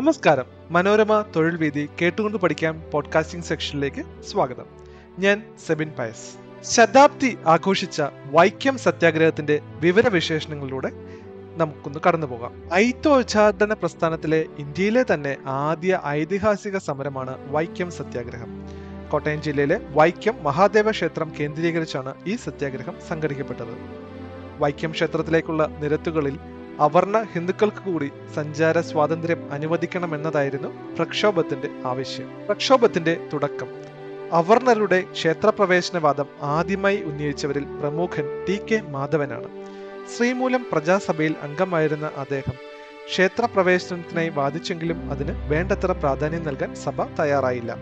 നമസ്കാരം. മനോരമ തൊഴിൽ വീതി കേട്ടുകൊണ്ട് പഠിക്കാം പോഡ്കാസ്റ്റിംഗ് സെക്ഷനിലേക്ക് സ്വാഗതം. ഞാൻ സെബിൻ പയസ്. ശതാബ്ദി ആഘോഷിച്ച വൈക്കം സത്യാഗ്രഹത്തിന്റെ വിവരവിശേഷണങ്ങളിലൂടെ നമുക്കൊന്ന് കടന്നുപോകാം. ഐത്തോച്ചാടന പ്രസ്ഥാനത്തിലെ ഇന്ത്യയിലെ തന്നെ ആദ്യ ഐതിഹാസിക സമരമാണ് വൈക്കം സത്യാഗ്രഹം. കോട്ടയം ജില്ലയിലെ വൈക്കം മഹാദേവ ക്ഷേത്രം കേന്ദ്രീകരിച്ചാണ് ഈ സത്യാഗ്രഹം സംഘടിക്കപ്പെട്ടത്. വൈക്കം ക്ഷേത്രത്തിലേക്കുള്ള നിരത്തുകളിൽ അവർണ ഹിന്ദുക്കൾക്ക് കൂടി സഞ്ചാര സ്വാതന്ത്ര്യം അനുവദിക്കണമെന്നതായിരുന്നു പ്രക്ഷോഭത്തിന്റെ ആവശ്യം. പ്രക്ഷോഭത്തിന്റെ തുടക്കം. അവർണരുടെ ക്ഷേത്രപ്രവേശനവാദം ആദ്യമായി ഉന്നയിച്ചവരിൽ പ്രമുഖൻ ടി കെ മാധവനാണ്. ശ്രീമൂലം പ്രജാസഭയിൽ അംഗമായിരുന്ന അദ്ദേഹം ക്ഷേത്രപ്രവേശനത്തിനായി വാദിച്ചെങ്കിലും അതിന് വേണ്ടത്ര പ്രാധാന്യം നൽകാൻ സഭ തയ്യാറായില്ല.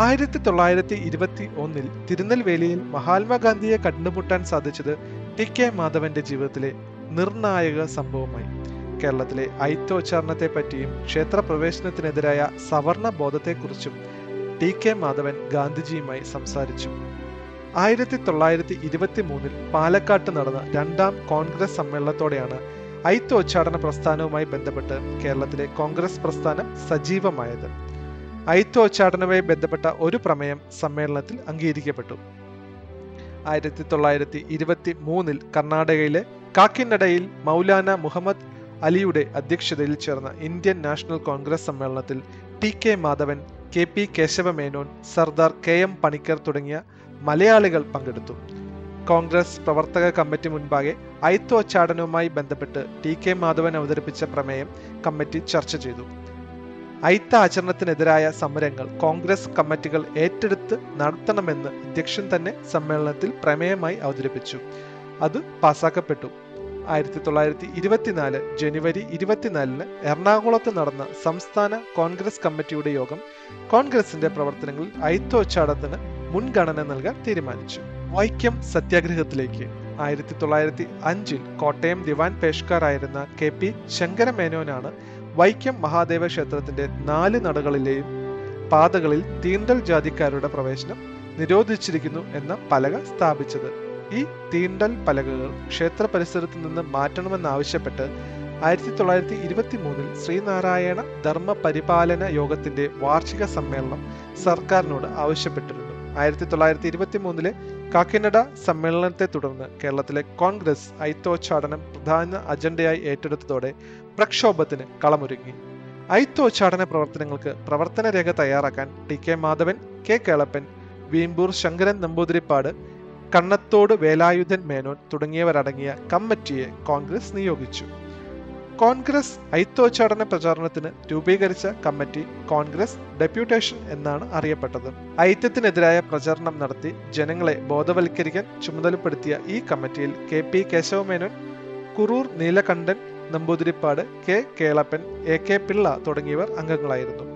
ആയിരത്തി തൊള്ളായിരത്തി ഇരുപത്തി ഒന്നിൽ തിരുനെൽവേലിയിൽ മഹാത്മാഗാന്ധിയെ കണ്ടുമുട്ടാൻ സാധിച്ചത് ടി കെ മാധവന്റെ ജീവിതത്തിലെ നിർണായക സംഭവമായി. കേരളത്തിലെ ഐത്തോച്ചാരണത്തെ പറ്റിയും ക്ഷേത്രപ്രവേശനത്തിനെതിരായ സവർണ ബോധത്തെക്കുറിച്ചും ടി കെ മാധവൻ ഗാന്ധിജിയുമായി സംസാരിച്ചു. ആയിരത്തി തൊള്ളായിരത്തി ഇരുപത്തി മൂന്നിൽ പാലക്കാട്ട് നടന്ന രണ്ടാം കോൺഗ്രസ് സമ്മേളനത്തോടെയാണ് ഐത്തോച്ചാടന പ്രസ്ഥാനവുമായി ബന്ധപ്പെട്ട് കേരളത്തിലെ കോൺഗ്രസ് പ്രസ്ഥാനം സജീവമായത്. ഐത്തോച്ചാടനവുമായി ബന്ധപ്പെട്ട ഒരു പ്രമേയം സമ്മേളനത്തിൽ അംഗീകരിക്കപ്പെട്ടു. ആയിരത്തി തൊള്ളായിരത്തി ഇരുപത്തി മൂന്നിൽ കർണാടകയിലെ കാക്കിനഡയിൽ മൗലാന മുഹമ്മദ് അലിയുടെ അധ്യക്ഷതയിൽ ചേർന്ന ഇന്ത്യൻ നാഷണൽ കോൺഗ്രസ് സമ്മേളനത്തിൽ T K Madhavan K P Kesava Menon Sardar K M Panikkar തുടങ്ങിയ മലയാളികൾ പങ്കെടുത്തു. കോൺഗ്രസ് പ്രവർത്തക കമ്മിറ്റി മുൻപാകെ ഐത്തോച്ചാടനവുമായി ബന്ധപ്പെട്ട് ടി കെ മാധവൻ അവതരിപ്പിച്ച പ്രമേയം കമ്മിറ്റി ചർച്ച ചെയ്തു. ഐത്ത ആചരണത്തിനെതിരായ സമരങ്ങൾ കോൺഗ്രസ് കമ്മിറ്റികൾ ഏറ്റെടുത്ത് നടത്തണമെന്ന് അധ്യക്ഷൻ തന്നെ സമ്മേളനത്തിൽ പ്രമേയമായി അവതരിപ്പിച്ചു. അത് പാസാക്കപ്പെട്ടു ആയിരത്തി തൊള്ളായിരത്തി ഇരുപത്തിനാല് ജനുവരി ഇരുപത്തിനാലിന് എറണാകുളത്ത് നടന്ന സംസ്ഥാന കോൺഗ്രസ് കമ്മിറ്റിയുടെ യോഗം കോൺഗ്രസിന്റെ പ്രവർത്തനങ്ങളിൽ അയിത്തോച്ചാടത്തിന് മുൻഗണന നൽകാൻ തീരുമാനിച്ചു. വൈക്കം സത്യാഗ്രഹത്തിലേക്ക് ആയിരത്തി തൊള്ളായിരത്തി അഞ്ചിൽ കോട്ടയം ദിവാൻ പേഷ്കാരായിരുന്ന കെ പി ശങ്കരമേനോനാണ് വൈക്കം മഹാദേവ ക്ഷേത്രത്തിന്റെ നാല് നടകളിലെയും പാതകളിൽ തീണ്ടൽ ജാതിക്കാരുടെ പ്രവേശനം നിരോധിച്ചിരിക്കുന്നു എന്ന പലക സ്ഥാപിച്ചത്. ഈ തീണ്ടൽ പലകകൾ ക്ഷേത്ര പരിസരത്ത് നിന്ന് മാറ്റണമെന്നാവശ്യപ്പെട്ട് ആയിരത്തി തൊള്ളായിരത്തി ഇരുപത്തി മൂന്നിൽ ശ്രീനാരായണ ധർമ്മ പരിപാലന യോഗത്തിന്റെ വാർഷിക സമ്മേളനം സർക്കാരിനോട് ആവശ്യപ്പെട്ടിരുന്നു. ആയിരത്തി തൊള്ളായിരത്തി ഇരുപത്തി മൂന്നിലെ കാക്കിനഡ സമ്മേളനത്തെ തുടർന്ന് കേരളത്തിലെ കോൺഗ്രസ് ഐത്തോച്ചാടനം പ്രധാന അജണ്ടയായി ഏറ്റെടുത്തതോടെ പ്രക്ഷോഭത്തിന് കളമൊരുങ്ങി. ഐത്തോച്ചാടന പ്രവർത്തനങ്ങൾക്ക് പ്രവർത്തന രേഖ തയ്യാറാക്കാൻ T K Madhavan K Kelappan Veempur Sankaran Namboothiripad കണ്ണത്തോട് Velayudhan Menon തുടങ്ങിയവരടങ്ങിയ കമ്മിറ്റിയെ കോൺഗ്രസ് നിയോഗിച്ചു. കോൺഗ്രസ് ഐത്തോച്ചാടന പ്രചാരണത്തിന് രൂപീകരിച്ച കമ്മിറ്റി കോൺഗ്രസ് ഡെപ്യൂട്ടേഷൻ എന്നാണ് അറിയപ്പെട്ടത്. ഐത്യത്തിനെതിരായ പ്രചാരണം നടത്തി ജനങ്ങളെ ബോധവൽക്കരിക്കാൻ ചുമതലപ്പെടുത്തിയ ഈ കമ്മിറ്റിയിൽ K P Kesava Menon Kurur Neelakantan Namboothiripad K Kelappan A K Pillai തുടങ്ങിയവർ അംഗങ്ങളായിരുന്നു.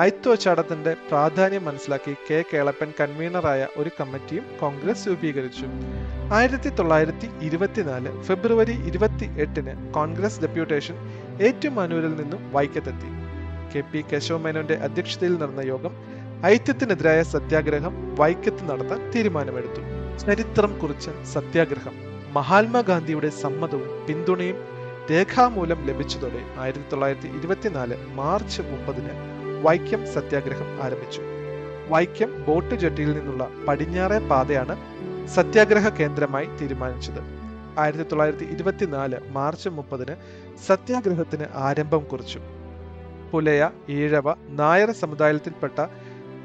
ഐത്തോച്ചാടത്തിന്റെ പ്രാധാന്യം മനസ്സിലാക്കി കെ കേളപ്പൻ കൺവീനറായ ഒരു കമ്മിറ്റിയും കോൺഗ്രസ് രൂപീകരിച്ചു. ആയിരത്തി തൊള്ളായിരത്തി ഇരുപത്തിനാല് ഫെബ്രുവരി ഇരുപത്തി എട്ടിന് കോൺഗ്രസ് ഡെപ്യൂട്ടേഷൻ ഏറ്റുമാനൂരിൽ നിന്നും വൈക്കത്തെത്തി. കെ പി കേശവമേനോന്റെ അധ്യക്ഷതയിൽ നടന്ന യോഗം ഐക്യത്തിനെതിരായ സത്യാഗ്രഹം വൈക്കത്ത് നടത്താൻ തീരുമാനമെടുത്തു. ചരിത്രം കുറിച്ച സത്യാഗ്രഹം മഹാത്മാഗാന്ധിയുടെ സമ്മതവും പിന്തുണയും രേഖാമൂലം ലഭിച്ചതോടെ ആയിരത്തി തൊള്ളായിരത്തി ഇരുപത്തിനാല് മാർച്ച് മുപ്പതിന് വൈക്കം സത്യാഗ്രഹം ആരംഭിച്ചു. വൈക്കം ബോട്ട് ജെട്ടിയിൽ നിന്നുള്ള പടിഞ്ഞാറേ പാതയാണ് സത്യാഗ്രഹ കേന്ദ്രമായി തീരുമാനിച്ചത്. ആയിരത്തി തൊള്ളായിരത്തി ഇരുപത്തിനാല് മാർച്ച് മുപ്പതിന് സത്യാഗ്രഹത്തിന് ആരംഭം കുറിച്ചു. പുലയ ഈഴവ നായർ സമുദായത്തിൽപ്പെട്ട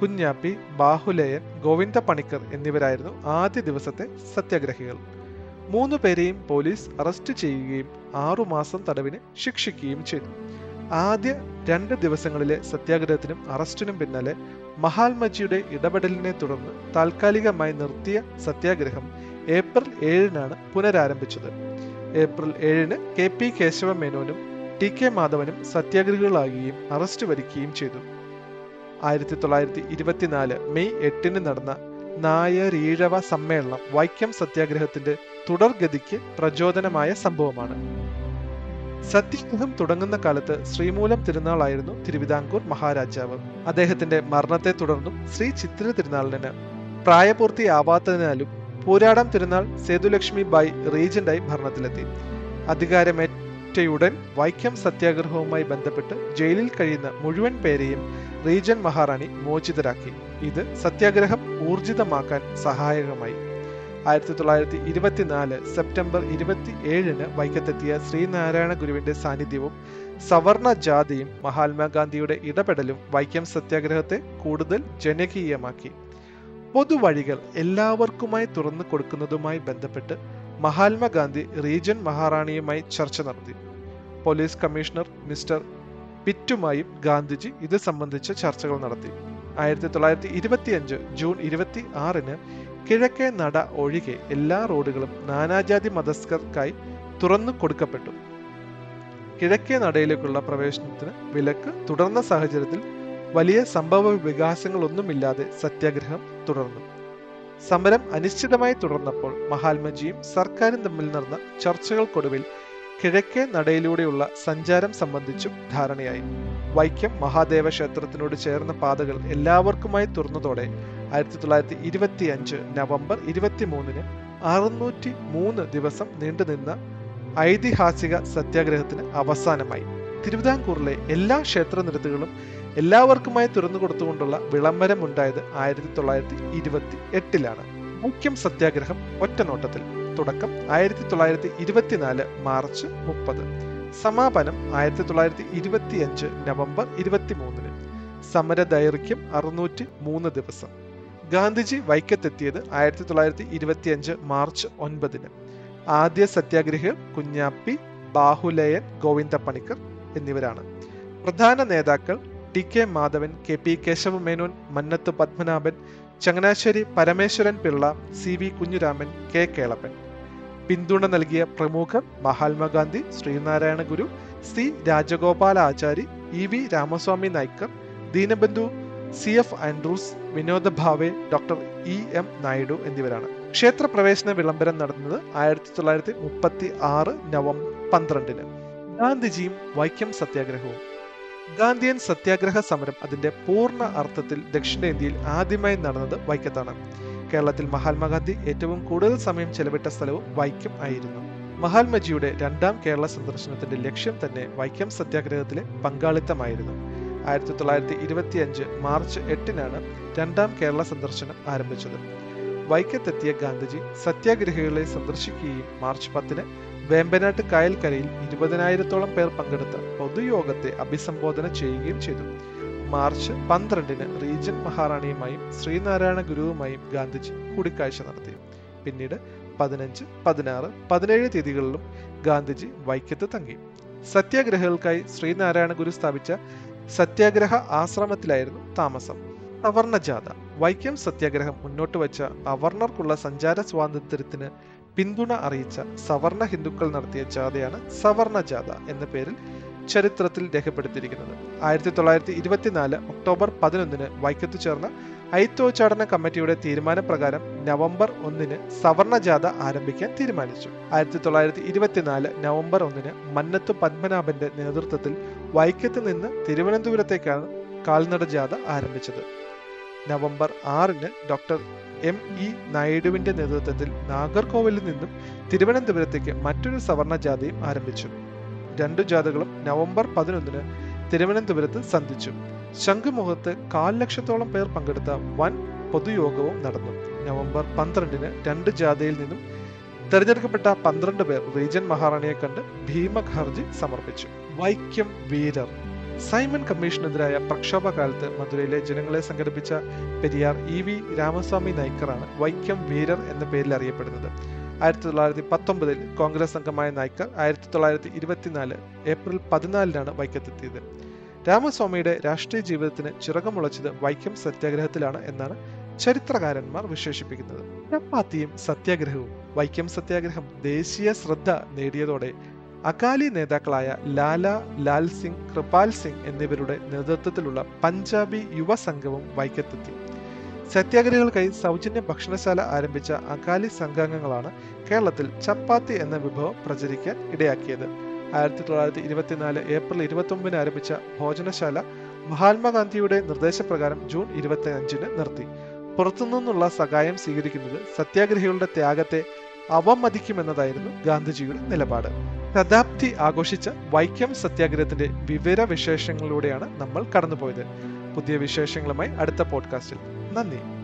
കുഞ്ഞാപ്പി ബാഹുലേയൻ ഗോവിന്ദ പണിക്കർ എന്നിവരായിരുന്നു ആദ്യ ദിവസത്തെ സത്യാഗ്രഹികൾ. മൂന്നു പേരെയും പോലീസ് അറസ്റ്റ് ചെയ്യുകയും ആറുമാസം തടവിന് ശിക്ഷിക്കുകയും ചെയ്തു. ആദ്യ രണ്ട് ദിവസങ്ങളിലെ സത്യാഗ്രഹത്തിനും അറസ്റ്റിനും പിന്നാലെ മഹാത്മജിയുടെ ഇടപെടലിനെ തുടർന്ന് താൽക്കാലികമായി നിർത്തിയ സത്യാഗ്രഹം ഏപ്രിൽ ഏഴിനാണ് പുനരാരംഭിച്ചത്. ഏപ്രിൽ ഏഴിന് കെ പി കേശവ മേനോനും ടി കെ മാധവനും സത്യാഗ്രഹികളാകുകയും അറസ്റ്റ് വരിക്കുകയും ചെയ്തു. ആയിരത്തി തൊള്ളായിരത്തി ഇരുപത്തിനാല് മെയ് എട്ടിന് നടന്ന നായരീഴവ സമ്മേളനം വൈക്കം സത്യാഗ്രഹത്തിന്റെ തുടർഗതിക്ക് പ്രചോദനമായ സംഭവമാണ്. സത്യാഗ്രഹം തുടങ്ങുന്ന കാലത്ത് ശ്രീമൂലം തിരുനാളായിരുന്നു തിരുവിതാംകൂർ മഹാരാജാവ്. അദ്ദേഹത്തിന്റെ മരണത്തെ തുടർന്നും ശ്രീ ചിത്തിര തിരുനാളിന് പ്രായപൂർത്തിയാവാത്തതിനാലും പൂരാടം തിരുനാൾ സേതുലക്ഷ്മി ബായി റീജന്റായി ഭരണത്തിലെത്തി. അധികാരമേറ്റയുടൻ വൈക്കം സത്യാഗ്രഹവുമായി ബന്ധപ്പെട്ട് ജയിലിൽ കഴിയുന്ന മുഴുവൻ പേരെയും റീജൻ മഹാറാണി മോചിതരാക്കി. ഇത് സത്യാഗ്രഹം ഊർജിതമാക്കാൻ സഹായകമായി. ആയിരത്തി തൊള്ളായിരത്തി ഇരുപത്തിനാല് സെപ്റ്റംബർ ഇരുപത്തി ഏഴിന് വൈക്കത്തെത്തിയ ശ്രീനാരായണ ഗുരുവിന്റെ സാന്നിധ്യവും സവർണ ജാതിയും മഹാത്മാഗാന്ധിയുടെ ഇടപെടലും വൈക്കം സത്യാഗ്രഹത്തെ കൂടുതൽ ജനകീയമാക്കി. പൊതുവഴികൾ എല്ലാവർക്കുമായി തുറന്നു കൊടുക്കുന്നതുമായി ബന്ധപ്പെട്ട് മഹാത്മാഗാന്ധി റീജൻ മഹാറാണിയുമായി ചർച്ച നടത്തി. പോലീസ് കമ്മീഷണർ മിസ്റ്റർ പിറ്റുമായും ഗാന്ധിജി ഇത് സംബന്ധിച്ച ചർച്ചകൾ നടത്തി. ആയിരത്തി തൊള്ളായിരത്തി ഇരുപത്തിയഞ്ച് ജൂൺ ഇരുപത്തി ആറിന് കിഴക്കേ നട ഒഴികെ എല്ലാ റോഡുകളും നാനാജാതി മതസ്ഥർക്കായി തുറന്നു കൊടുക്കപ്പെട്ടു. കിഴക്കേ നടയിലേക്കുള്ള പ്രവേശനത്തിന് വിലക്ക് തുടർന്ന സാഹചര്യത്തിൽ വലിയ സംഭവ വികാസങ്ങളൊന്നുമില്ലാതെ സത്യാഗ്രഹം തുടർന്നു. സമരം അനിശ്ചിതമായി തുടർന്നപ്പോൾ മഹാത്മജിയും സർക്കാരും തമ്മിൽ നടന്ന ചർച്ചകൾക്കൊടുവിൽ കിഴക്കേ നടയിലൂടെയുള്ള സഞ്ചാരം സംബന്ധിച്ചും ധാരണയായി. വൈക്കം മഹാദേവ ക്ഷേത്രത്തിനോട് ചേർന്ന പാതകൾ എല്ലാവർക്കുമായി തുറന്നതോടെ ആയിരത്തി തൊള്ളായിരത്തി ഇരുപത്തി അഞ്ച് നവംബർ ഇരുപത്തി മൂന്നിന് അറുന്നൂറ്റി മൂന്ന് ദിവസം നീണ്ടുനിന്ന ഐതിഹാസിക സത്യാഗ്രഹത്തിന് അവസാനമായി. തിരുവിതാംകൂറിലെ എല്ലാ ക്ഷേത്ര നിരത്തുകളും എല്ലാവർക്കുമായി തുറന്നു കൊടുത്തുകൊണ്ടുള്ള വിളംബരം ഉണ്ടായത് ആയിരത്തി തൊള്ളായിരത്തി ഇരുപത്തി എട്ടിലാണ് മുഖ്യം സത്യാഗ്രഹം ഒറ്റനോട്ടത്തിൽ. തുടക്കം ആയിരത്തി തൊള്ളായിരത്തി ഇരുപത്തിനാല് മാർച്ച് മുപ്പത്. സമാപനം ആയിരത്തി തൊള്ളായിരത്തി ഇരുപത്തിയഞ്ച് നവംബർ ഇരുപത്തിമൂന്നിന്. സമര ദൈർഘ്യം അറുന്നൂറ്റി മൂന്ന് ദിവസം. ഗാന്ധിജി വൈക്കത്തെത്തിയത് ആയിരത്തി തൊള്ളായിരത്തി ഇരുപത്തിയഞ്ച് മാർച്ച് ഒൻപതിന്. ആദ്യ സത്യാഗ്രഹികൾ കുഞ്ഞാപ്പി ബാഹുലയൻ ഗോവിന്ദ പണിക്കർ എന്നിവരാണ്. പ്രധാന നേതാക്കൾ T K Madhavan K P Kesava Menon Mannath Padmanabhan Changanassery Parameswaran Pillai C V Kunjuraman K Kelappan. പിന്തുണ നൽകിയ പ്രമുഖർ Mahatma Gandhi Sreenarayana Guru C Rajagopalachari E V Ramaswamy Naicker Deenabandhu C F Andrews വിനോദ Bhave doctor E M Naidu എന്നിവരാണ്. ക്ഷേത്രപ്രവേശന വിളംബരം നടന്നത് ആയിരത്തി തൊള്ളായിരത്തി മുപ്പത്തി ആറ് നവംബർ പന്ത്രണ്ടിന്. ഗാന്ധിജിയും വൈക്കം സത്യാഗ്രഹവും. ഗാന്ധിയൻ സത്യാഗ്രഹ സമരം അതിന്റെ പൂർണ അർത്ഥത്തിൽ ദക്ഷിണേന്ത്യയിൽ ആദ്യമായി നടന്നത് വൈക്കത്താണ്. കേരളത്തിൽ മഹാത്മാഗാന്ധി ഏറ്റവും കൂടുതൽ സമയം ചെലവിട്ട സ്ഥലവും വൈക്കം ആയിരുന്നു. മഹാത്മജിയുടെ രണ്ടാം കേരള സന്ദർശനത്തിന്റെ ലക്ഷ്യം തന്നെ വൈക്കം സത്യാഗ്രഹത്തിലെ പങ്കാളിത്തമായിരുന്നു. ആയിരത്തി തൊള്ളായിരത്തി ഇരുപത്തി അഞ്ച് മാർച്ച് എട്ടിനാണ് രണ്ടാം കേരള സന്ദർശനം ആരംഭിച്ചത്. വൈക്കത്തെത്തിയ ഗാന്ധിജി സത്യാഗ്രഹികളെ സന്ദർശിക്കുകയും മാർച്ച് പത്തിന് വേമ്പനാട്ട് കായൽക്കരയിൽ ഇരുപതിനായിരത്തോളം പേർ പങ്കെടുത്ത പൊതുയോഗത്തെ അഭിസംബോധന ചെയ്യുകയും ചെയ്തു. മാർച്ച് പന്ത്രണ്ടിന് റീജൻ മഹാറാണിയുമായും ശ്രീനാരായണ ഗുരുവുമായും ഗാന്ധിജി കൂടിക്കാഴ്ച നടത്തി. പിന്നീട് പതിനഞ്ച് പതിനാറ് പതിനേഴ് തീയതികളിലും ഗാന്ധിജി വൈക്കത്ത് തങ്ങി. സത്യാഗ്രഹികൾക്കായി ശ്രീനാരായണ ഗുരു സ്ഥാപിച്ച സത്യാഗ്രഹ ആശ്രമത്തിലായിരുന്നു താമസം. സവർണ ജാഥ വൈക്കം സത്യാഗ്രഹം മുന്നോട്ട് വച്ച അവർണർക്കുള്ള സഞ്ചാര സ്വാതന്ത്ര്യത്തിന് പിന്തുണ അറിയിച്ച സവർണ ഹിന്ദുക്കൾ നടത്തിയ ജാഥയാണ് സവർണ ജാഥ എന്ന പേരിൽ ചരിത്രത്തിൽ രേഖപ്പെടുത്തിയിരിക്കുന്നത്. ആയിരത്തി തൊള്ളായിരത്തി ഇരുപത്തിനാല് ഒക്ടോബർ പതിനൊന്നിന് വൈക്കത്ത് ചേർന്ന ഐത്തോച്ചാടന കമ്മിറ്റിയുടെ തീരുമാനപ്രകാരം നവംബർ ഒന്നിന് സവർണ ജാഥ ആരംഭിക്കാൻ തീരുമാനിച്ചു. ആയിരത്തി തൊള്ളായിരത്തി ഇരുപത്തിനാല് നവംബർ ഒന്നിന് മന്നത്ത് പത്മനാഭന്റെ നേതൃത്വത്തിൽ വൈക്കത്ത് നിന്ന് തിരുവനന്തപുരത്തേക്കാണ് കാൽനട ജാഥ ആരംഭിച്ചത്. നവംബർ ആറിന് ഡോക്ടർ എം ഇ നായിഡുവിന്റെ നേതൃത്വത്തിൽ നാഗർകോവിലിൽ നിന്നും തിരുവനന്തപുരത്തേക്ക് മറ്റൊരു സവർണ ജാഥയും ആരംഭിച്ചു. രണ്ടു ജാഥകളും നവംബർ പതിനൊന്നിന് തിരുവനന്തപുരത്ത് സന്ധിച്ചു. ശംഖുമുഖത്ത് കാൽ ലക്ഷത്തോളം പേർ പങ്കെടുത്ത വൻ പൊതുയോഗവും നടന്നു. നവംബർ പന്ത്രണ്ടിന് രണ്ട് ജാഥയിൽ നിന്നും തെരഞ്ഞെടുക്കപ്പെട്ട പന്ത്രണ്ട് പേർ റീജൻ മഹാറാണിയെ കണ്ട് ഭീമഖർജി സമർപ്പിച്ചു. വൈക്കം വീരർ. സൈമൺ കമ്മീഷനെതിരായ പ്രക്ഷോഭകാലത്ത് മധുരയിലെ ജനങ്ങളെ സംഘടിപ്പിച്ച പെരിയാർ ഇ വി രാമസ്വാമി നായ്ക്കറാണ് വൈക്കം വീരർ എന്ന പേരിൽ അറിയപ്പെടുന്നത്. ആയിരത്തി തൊള്ളായിരത്തി പത്തൊമ്പതിൽ കോൺഗ്രസ് അംഗമായ നായ്ക്കർ ആയിരത്തി തൊള്ളായിരത്തി ഇരുപത്തിനാല് ഏപ്രിൽ പതിനാലിനാണ് വൈക്കത്തെത്തിയത്. രാമസ്വാമിയുടെ രാഷ്ട്രീയ ജീവിതത്തിന് ചിറകമുളച്ചത് വൈക്കം സത്യാഗ്രഹത്തിലാണ് എന്നാണ് ചരിത്രകാരന്മാർ വിശേഷിപ്പിക്കുന്നത്. ചപ്പാത്തിയും സത്യാഗ്രഹവും. വൈക്കം സത്യാഗ്രഹം ദേശീയ ശ്രദ്ധ നേടിയതോടെ അകാലി നേതാക്കളായ ലാല ലാൽ സിംഗ് കൃപാൽ സിംഗ് എന്നിവരുടെ നേതൃത്വത്തിലുള്ള പഞ്ചാബി യുവ സംഘവും വൈക്കത്തെത്തി. സത്യാഗ്രഹികൾക്കായി സൗജന്യ ഭക്ഷണശാല ആരംഭിച്ച അകാലി സംഘാംഗങ്ങളാണ് കേരളത്തിൽ ചപ്പാത്തി എന്ന വിഭവം പ്രചരിക്കാൻ ഇടയാക്കിയത്. ആയിരത്തി തൊള്ളായിരത്തി ഇരുപത്തിനാല് ഏപ്രിൽ ഇരുപത്തി ഒമ്പതിന് ആരംഭിച്ച ഭോജനശാല മഹാത്മാഗാന്ധിയുടെ നിർദ്ദേശപ്രകാരം ജൂൺ ഇരുപത്തി അഞ്ചിന് നിർത്തി. പുറത്തുനിന്നുള്ള സഹായം സ്വീകരിക്കുന്നത് സത്യാഗ്രഹികളുടെ ത്യാഗത്തെ അവമതിക്കുമെന്നതായിരുന്നു ഗാന്ധിജിയുടെ നിലപാട്. ശതാബ്ദി ആഘോഷിച്ച വൈക്കം സത്യാഗ്രഹത്തിന്റെ വിവര വിശേഷങ്ങളിലൂടെയാണ് നമ്മൾ കടന്നുപോയത്. പുതിയ വിശേഷങ്ങളുമായി അടുത്ത പോഡ്കാസ്റ്റിൽ നന്ദി.